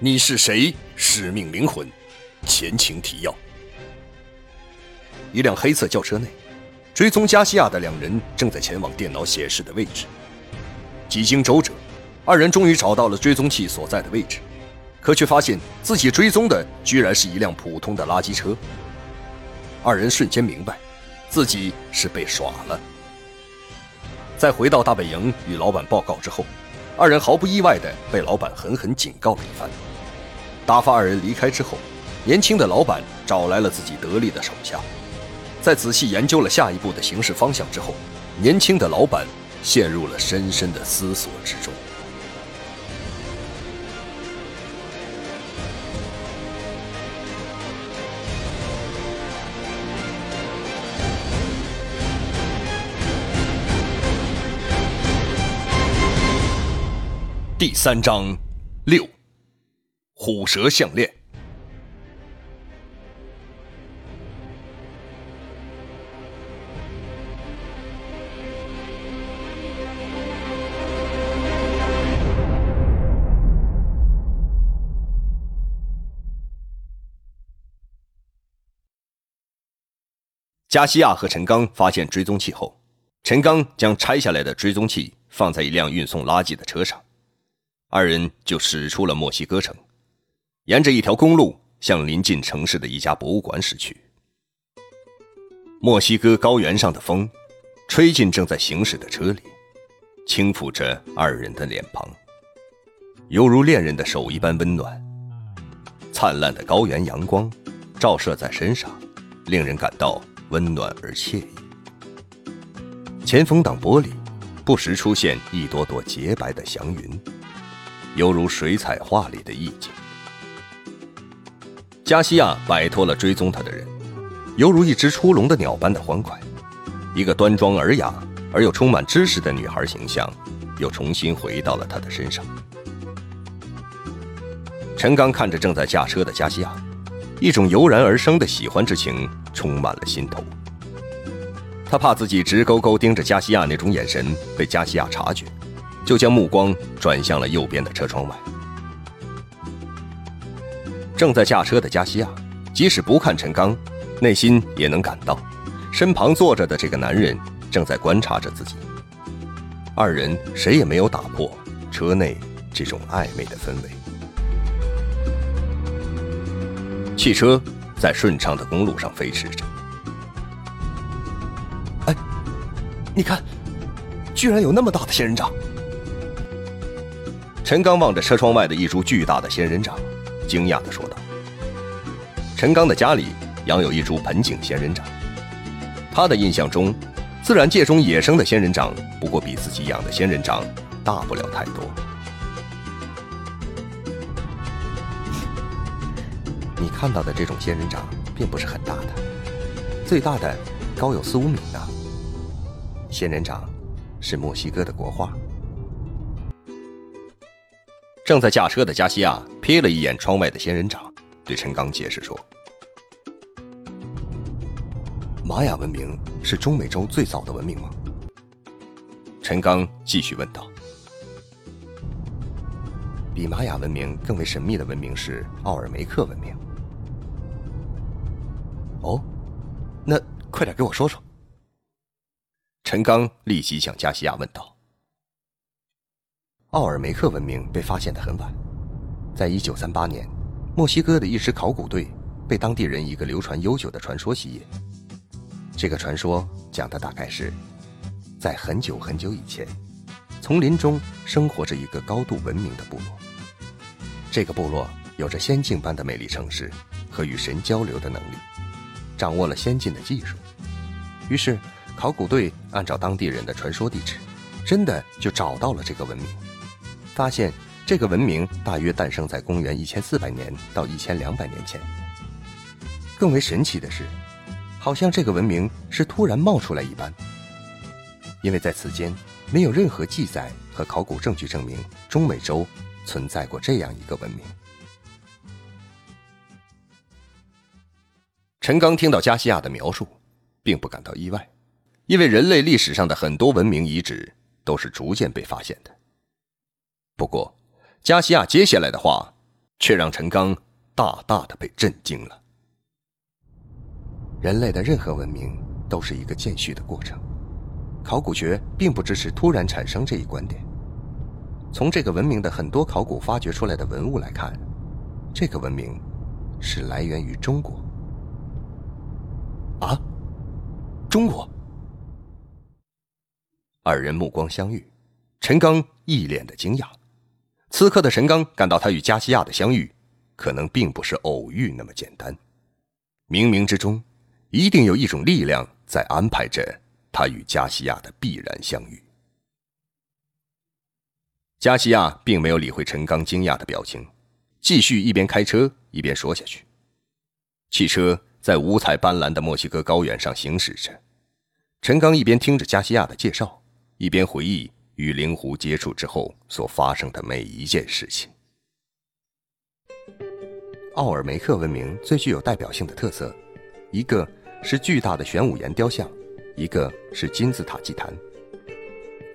你是谁？使命灵魂。前情提要：一辆黑色轿车内，追踪加西亚的两人正在前往电脑显示的位置。几经周折，二人终于找到了追踪器所在的位置，可却发现自己追踪的居然是一辆普通的垃圾车。二人瞬间明白，自己是被耍了。在回到大本营与老板报告之后，二人毫不意外地被老板狠狠警告了一番。打发二人离开之后，年轻的老板找来了自己得力的手下，在仔细研究了下一步的行事方向之后，年轻的老板陷入了深深的思索之中。第三章六。虎蛇项链。加西亚和陈刚发现追踪器后，陈刚将拆下来的追踪器放在一辆运送垃圾的车上，二人就驶出了墨西哥城。沿着一条公路向临近城市的一家博物馆驶去。墨西哥高原上的风，吹进正在行驶的车里，轻抚着二人的脸庞，犹如恋人的手一般温暖。灿烂的高原阳光照射在身上，令人感到温暖而惬意。前风挡玻璃不时出现一朵朵洁白的祥云，犹如水彩画里的意境。加西亚摆脱了追踪他的人，犹如一只出笼的鸟般的欢快。一个端庄尔雅而又充满知识的女孩形象，又重新回到了他的身上。陈刚看着正在驾车的加西亚，一种油然而生的喜欢之情充满了心头。他怕自己直勾勾盯着加西亚那种眼神被加西亚察觉，就将目光转向了右边的车窗外。正在驾车的加西亚，即使不看陈刚，内心也能感到，身旁坐着的这个男人正在观察着自己。二人谁也没有打破车内这种暧昧的氛围。汽车在顺畅的公路上飞驰着。哎，你看，居然有那么大的仙人掌！陈刚望着车窗外的一株巨大的仙人掌。惊讶地说道：“陈刚的家里养有一株盆景仙人掌，他的印象中，自然界中野生的仙人掌不过比自己养的仙人掌大不了太多。你看到的这种仙人掌并不是很大的，最大的高有四五米呢。仙人掌是墨西哥的国画。”正在驾车的加西亚瞥了一眼窗外的仙人掌，对陈刚解释说：“玛雅文明是中美洲最早的文明吗？”陈刚继续问道。比玛雅文明更为神秘的文明是奥尔梅克文明。哦，那快点给我说说。陈刚立即向加西亚问道。奥尔梅克文明被发现的很晚，在一九三八年，墨西哥的一支考古队被当地人一个流传悠久的传说吸引。这个传说讲的大概是，在很久很久以前，丛林中生活着一个高度文明的部落。这个部落有着仙境般的美丽城市和与神交流的能力，掌握了先进的技术。于是，考古队按照当地人的传说地址，真的就找到了这个文明。发现这个文明大约诞生在公元一千四百年到一千两百年前。更为神奇的是，好像这个文明是突然冒出来一般，因为在此间没有任何记载和考古证据证明中美洲存在过这样一个文明。陈刚听到加西亚的描述，并不感到意外，因为人类历史上的很多文明遗址都是逐渐被发现的。不过，加西亚接下来的话却让陈刚大大的被震惊了。人类的任何文明都是一个渐续的过程，考古学并不支持突然产生这一观点。从这个文明的很多考古发掘出来的文物来看，这个文明是来源于中国。啊，中国！二人目光相遇，陈刚一脸的惊讶。此刻的陈刚感到，他与加西亚的相遇，可能并不是偶遇那么简单。冥冥之中，一定有一种力量在安排着他与加西亚的必然相遇。加西亚并没有理会陈刚惊讶的表情，继续一边开车一边说下去。汽车在五彩斑斓的墨西哥高原上行驶着，陈刚一边听着加西亚的介绍，一边回忆。与灵狐接触之后所发生的每一件事情。奥尔梅克文明最具有代表性的特色，一个是巨大的玄武岩雕像，一个是金字塔祭坛。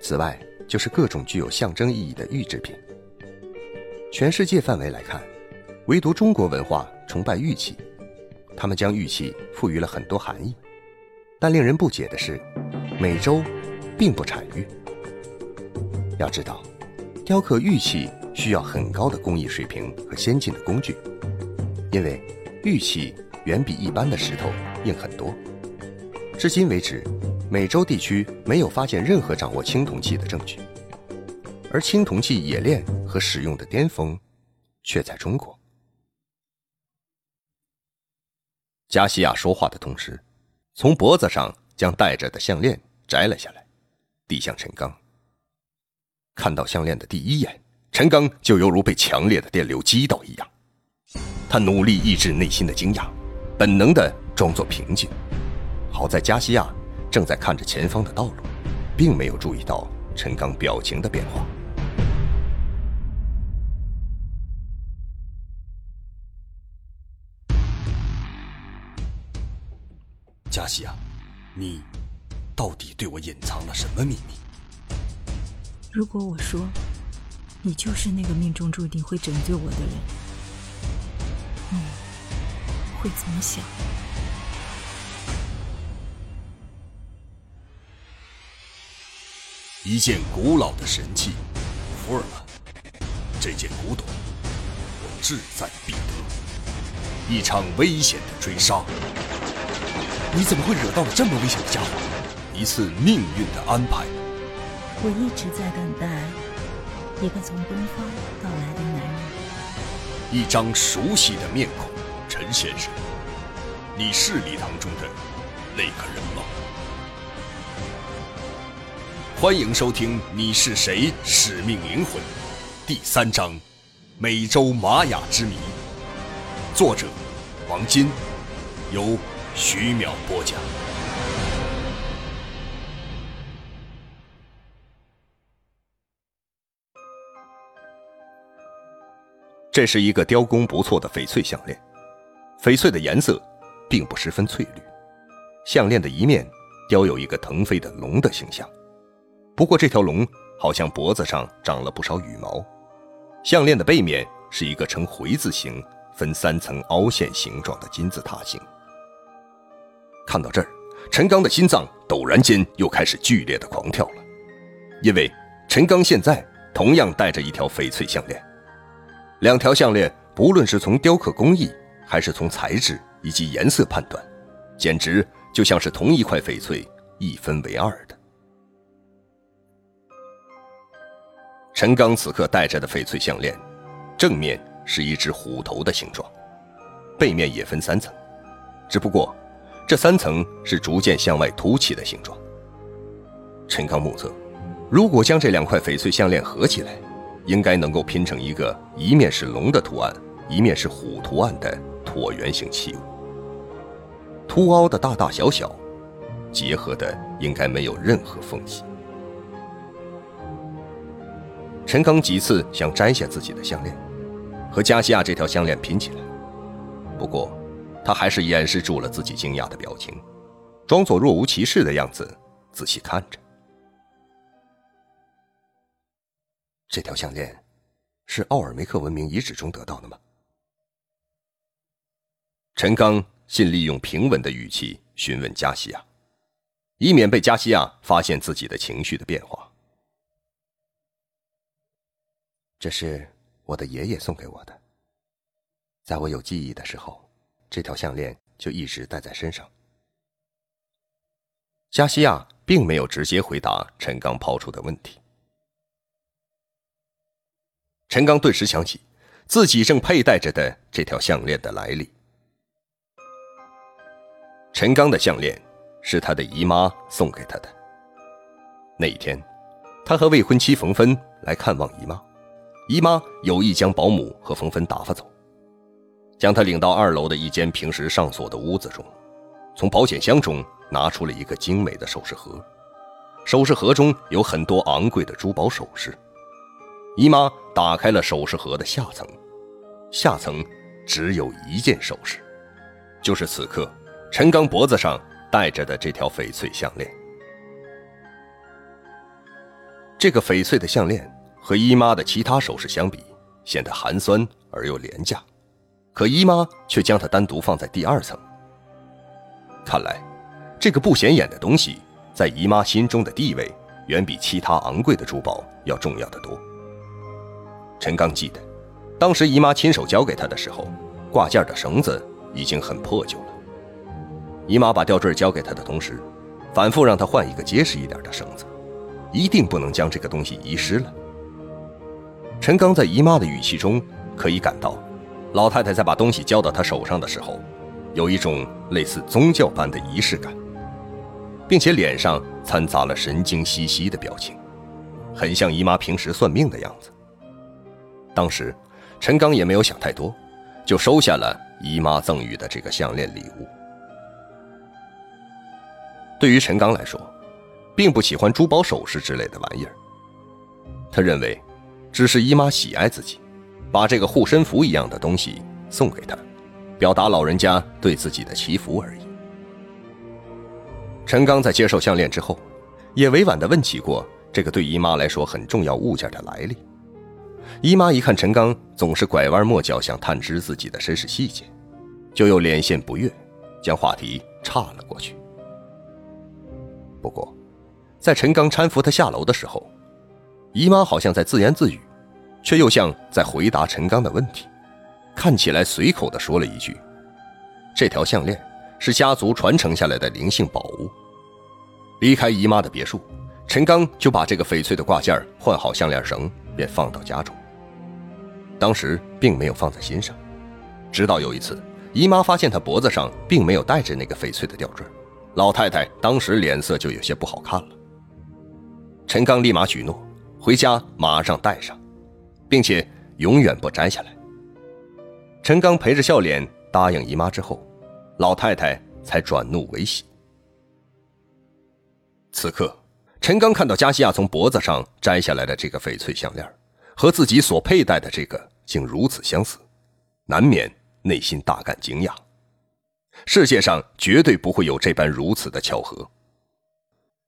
此外，就是各种具有象征意义的玉制品。全世界范围来看，唯独中国文化崇拜玉器，他们将玉器赋予了很多含义。但令人不解的是，美洲并不产玉。要知道，雕刻玉器需要很高的工艺水平和先进的工具，因为玉器远比一般的石头硬很多。至今为止，美洲地区没有发现任何掌握青铜器的证据，而青铜器冶炼和使用的巅峰却在中国。加西亚说话的同时，从脖子上将戴着的项链摘了下来，递向陈刚。看到项链的第一眼，陈刚就犹如被强烈的电流击到一样。他努力抑制内心的惊讶，本能的装作平静。好在加西亚正在看着前方的道路，并没有注意到陈刚表情的变化。加西亚，你到底对我隐藏了什么秘密？如果我说，你就是那个命中注定会拯救我的人，你会怎么想？一件古老的神器，福尔曼，这件古董，我志在必得。一场危险的追杀，你怎么会惹到了这么危险的家伙？一次命运的安排。我一直在等待一个从东方到来的男人。一张熟悉的面孔，陈先生，你是礼堂中的那个人吗？欢迎收听《你是谁？使命灵魂》第三章《美洲玛雅之谜》，作者王金，由徐淼播讲。这是一个雕工不错的翡翠项链，翡翠的颜色并不十分翠绿。项链的一面雕有一个腾飞的龙的形象，不过这条龙好像脖子上长了不少羽毛。项链的背面是一个呈回字形、分三层凹陷形状的金字塔形。看到这儿，陈刚的心脏陡然间又开始剧烈的狂跳了，因为陈刚现在同样戴着一条翡翠项链。两条项链，不论是从雕刻工艺，还是从材质以及颜色判断，简直就像是同一块翡翠一分为二的。陈刚此刻戴着的翡翠项链，正面是一只虎头的形状，背面也分三层，只不过这三层是逐渐向外凸起的形状。陈刚目测，如果将这两块翡翠项链合起来。应该能够拼成一个一面是龙的图案，一面是虎图案的椭圆形器物。凸凹的大大小小，结合的应该没有任何缝隙。陈刚几次想摘下自己的项链，和加西亚这条项链拼起来，不过他还是掩饰住了自己惊讶的表情，装作若无其事的样子，仔细看着。这条项链是奥尔梅克文明遗址中得到的吗？陈刚尽力用平稳的语气询问加西亚，以免被加西亚发现自己的情绪的变化。这是我的爷爷送给我的，在我有记忆的时候，这条项链就一直戴在身上。加西亚并没有直接回答陈刚抛出的问题。陈刚顿时想起自己正佩戴着的这条项链的来历。陈刚的项链是他的姨妈送给他的。那一天，他和未婚妻冯芬来看望姨妈，姨妈有意将保姆和冯芬打发走，将他领到二楼的一间平时上锁的屋子中，从保险箱中拿出了一个精美的首饰盒，首饰盒中有很多昂贵的珠宝首饰。姨妈打开了首饰盒的下层，下层只有一件首饰，就是此刻。陈刚脖子上戴着的这条翡翠项链，这个翡翠的项链和姨妈的其他首饰相比，显得寒酸而又廉价，可姨妈却将它单独放在第二层。看来，这个不显眼的东西在姨妈心中的地位，远比其他昂贵的珠宝要重要的多。陈刚记得，当时姨妈亲手交给他的时候，挂件的绳子已经很破旧了。姨妈把吊坠交给他的同时，反复让他换一个结实一点的绳子，一定不能将这个东西遗失了。陈刚在姨妈的语气中可以感到，老太太在把东西交到他手上的时候，有一种类似宗教般的仪式感，并且脸上掺杂了神经兮兮的表情，很像姨妈平时算命的样子。当时，陈刚也没有想太多，就收下了姨妈赠予的这个项链礼物。对于陈刚来说，并不喜欢珠宝首饰之类的玩意儿。他认为，只是姨妈喜爱自己，把这个护身符一样的东西送给他，表达老人家对自己的祈福而已。陈刚在接受项链之后，也委婉地问起过这个对姨妈来说很重要物件的来历。姨妈一看陈刚总是拐弯抹角想探知自己的身世细节，就又脸现不悦，将话题岔了过去。不过，在陈刚搀扶他下楼的时候，姨妈好像在自言自语，却又像在回答陈刚的问题，看起来随口的说了一句：“这条项链是家族传承下来的灵性宝物。”离开姨妈的别墅，陈刚就把这个翡翠的挂件换好项链绳，便放到家中。当时并没有放在心上，直到有一次，姨妈发现他脖子上并没有戴着那个翡翠的吊坠。老太太当时脸色就有些不好看了。陈刚立马许诺，回家马上戴上，并且永远不摘下来。陈刚陪着笑脸答应姨妈之后，老太太才转怒为喜。此刻，陈刚看到加西亚从脖子上摘下来的这个翡翠项链，和自己所佩戴的这个竟如此相似，难免内心大感惊讶。世界上绝对不会有这般如此的巧合。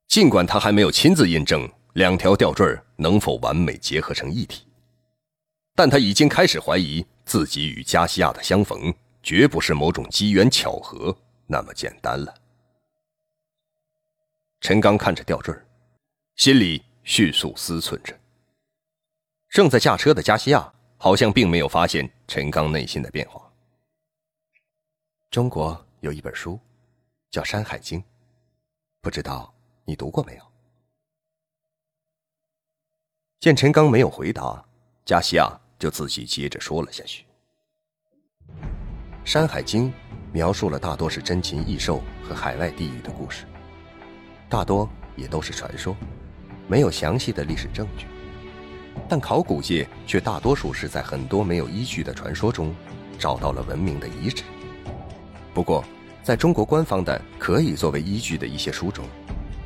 尽管他还没有亲自印证两条吊坠能否完美结合成一体，但他已经开始怀疑自己与加西亚的相逢绝不是某种机缘巧合那么简单了。陈刚看着吊坠，心里迅速思忖着。正在驾车的加西亚好像并没有发现陈刚内心的变化。中国有一本书，叫《山海经》，不知道你读过没有？见陈刚没有回答，加西亚就自己接着说了下去。《山海经》描述了大多是珍禽异兽和海外地域的故事，大多也都是传说，没有详细的历史证据。但考古界却大多数是在很多没有依据的传说中，找到了文明的遗址。不过，在中国官方的可以作为依据的一些书中，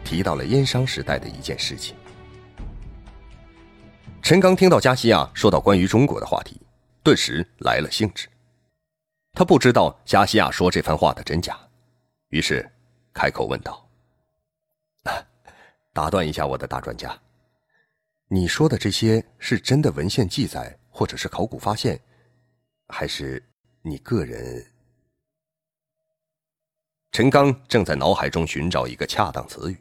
提到了殷商时代的一件事情。陈刚听到加西亚说到关于中国的话题，顿时来了兴致。他不知道加西亚说这番话的真假，于是开口问道：“打断一下，我的大专家，你说的这些是真的文献记载，或者是考古发现，还是你个人？”陈刚正在脑海中寻找一个恰当词语，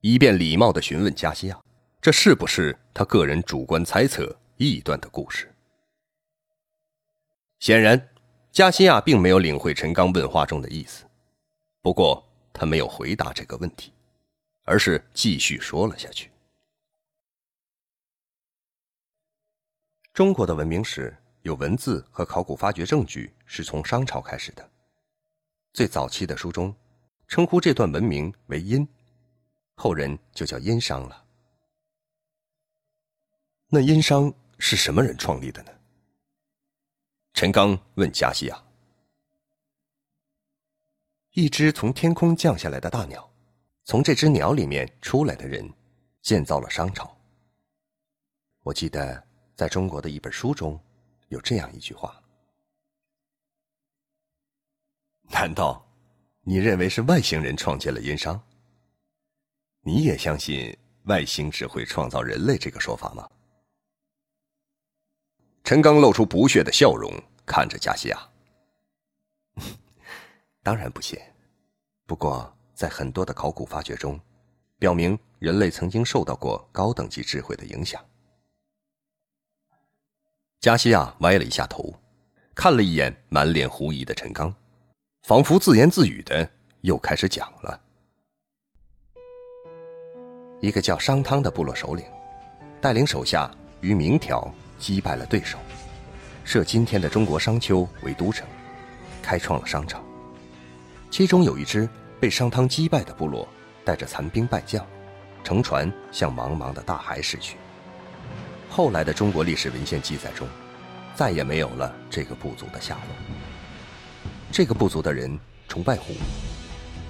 以便礼貌的询问加西亚，这是不是他个人主观猜测、臆断的故事？显然，加西亚并没有领会陈刚问话中的意思。不过，他没有回答这个问题，而是继续说了下去。中国的文明史有文字和考古发掘证据是从商朝开始的。最早期的书中，称呼这段文明为殷，后人就叫殷商了。那殷商是什么人创立的呢？陈刚问加西亚：“一只从天空降下来的大鸟，从这只鸟里面出来的人，建造了商朝。我记得在中国的一本书中，有这样一句话。”难道你认为是外星人创建了殷商？你也相信外星只会创造人类这个说法吗？陈刚露出不屑的笑容，看着加西亚。当然不屑，不过在很多的考古发掘中，表明人类曾经受到过高等级智慧的影响。加西亚歪了一下头，看了一眼满脸狐疑的陈刚。仿佛自言自语的，又开始讲了。一个叫商汤的部落首领，带领手下于明条击败了对手，设今天的中国商丘为都城，开创了商朝。其中有一支被商汤击败的部落，带着残兵败将，乘船向茫茫的大海驶去。后来的中国历史文献记载中，再也没有了这个部族的下落。这个部族的人崇拜虎，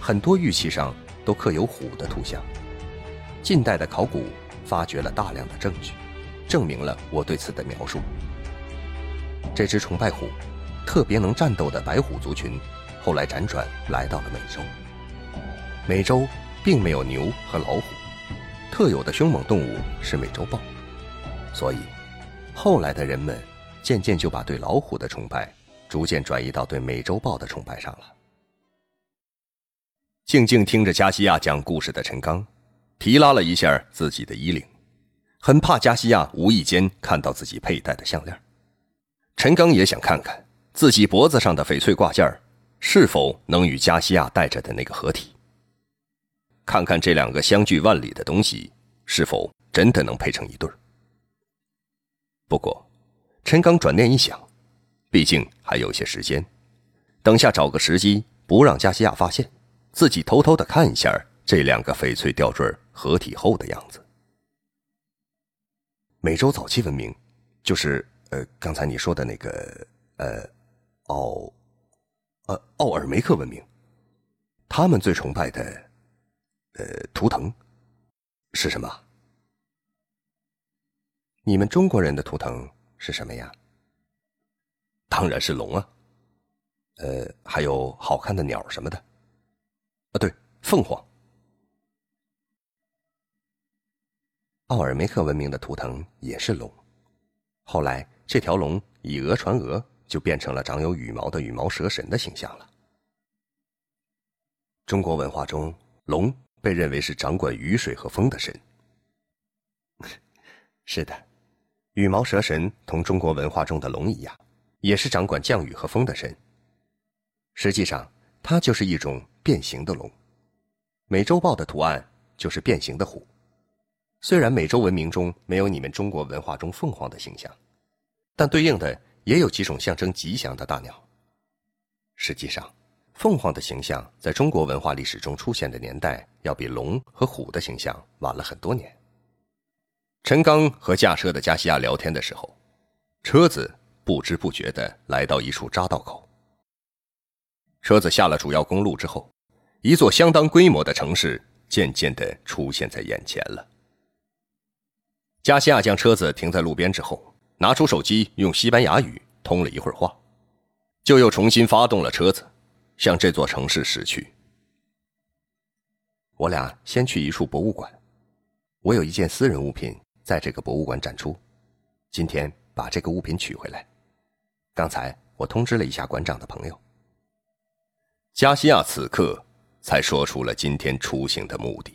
很多玉器上都刻有虎的图像。近代的考古发掘了大量的证据，证明了我对此的描述。这只崇拜虎、特别能战斗的白虎族群，后来辗转来到了美洲。美洲并没有牛和老虎，特有的凶猛动物是美洲豹，所以后来的人们渐渐就把对老虎的崇拜。逐渐转移到对美洲豹的崇拜上了。静静听着加西亚讲故事的陈刚，提拉了一下自己的衣领，很怕加西亚无意间看到自己佩戴的项链。陈刚也想看看自己脖子上的翡翠挂件是否能与加西亚戴着的那个合体，看看这两个相距万里的东西是否真的能配成一对不过，陈刚转念一想。毕竟还有些时间，等下找个时机，不让加西亚发现，自己偷偷的看一下这两个翡翠吊坠合体后的样子。美洲早期文明，就是呃刚才你说的那个呃奥呃奥尔梅克文明，他们最崇拜的呃图腾是什么？你们中国人的图腾是什么呀？当然是龙啊，呃，还有好看的鸟什么的，啊，对，凤凰。奥尔梅克文明的图腾也是龙，后来这条龙以讹传讹，就变成了长有羽毛的羽毛蛇神的形象了。中国文化中，龙被认为是掌管雨水和风的神。是的，羽毛蛇神同中国文化中的龙一样。也是掌管降雨和风的神。实际上，它就是一种变形的龙。美洲豹的图案就是变形的虎。虽然美洲文明中没有你们中国文化中凤凰的形象，但对应的也有几种象征吉祥的大鸟。实际上，凤凰的形象在中国文化历史中出现的年代，要比龙和虎的形象晚了很多年。陈刚和驾车的加西亚聊天的时候，车子。不知不觉的来到一处匝道口。车子下了主要公路之后，一座相当规模的城市渐渐的出现在眼前了。加西亚将车子停在路边之后，拿出手机用西班牙语通了一会儿话，就又重新发动了车子，向这座城市驶去。我俩先去一处博物馆，我有一件私人物品在这个博物馆展出，今天把这个物品取回来。刚才我通知了一下馆长的朋友。加西亚此刻才说出了今天出行的目的。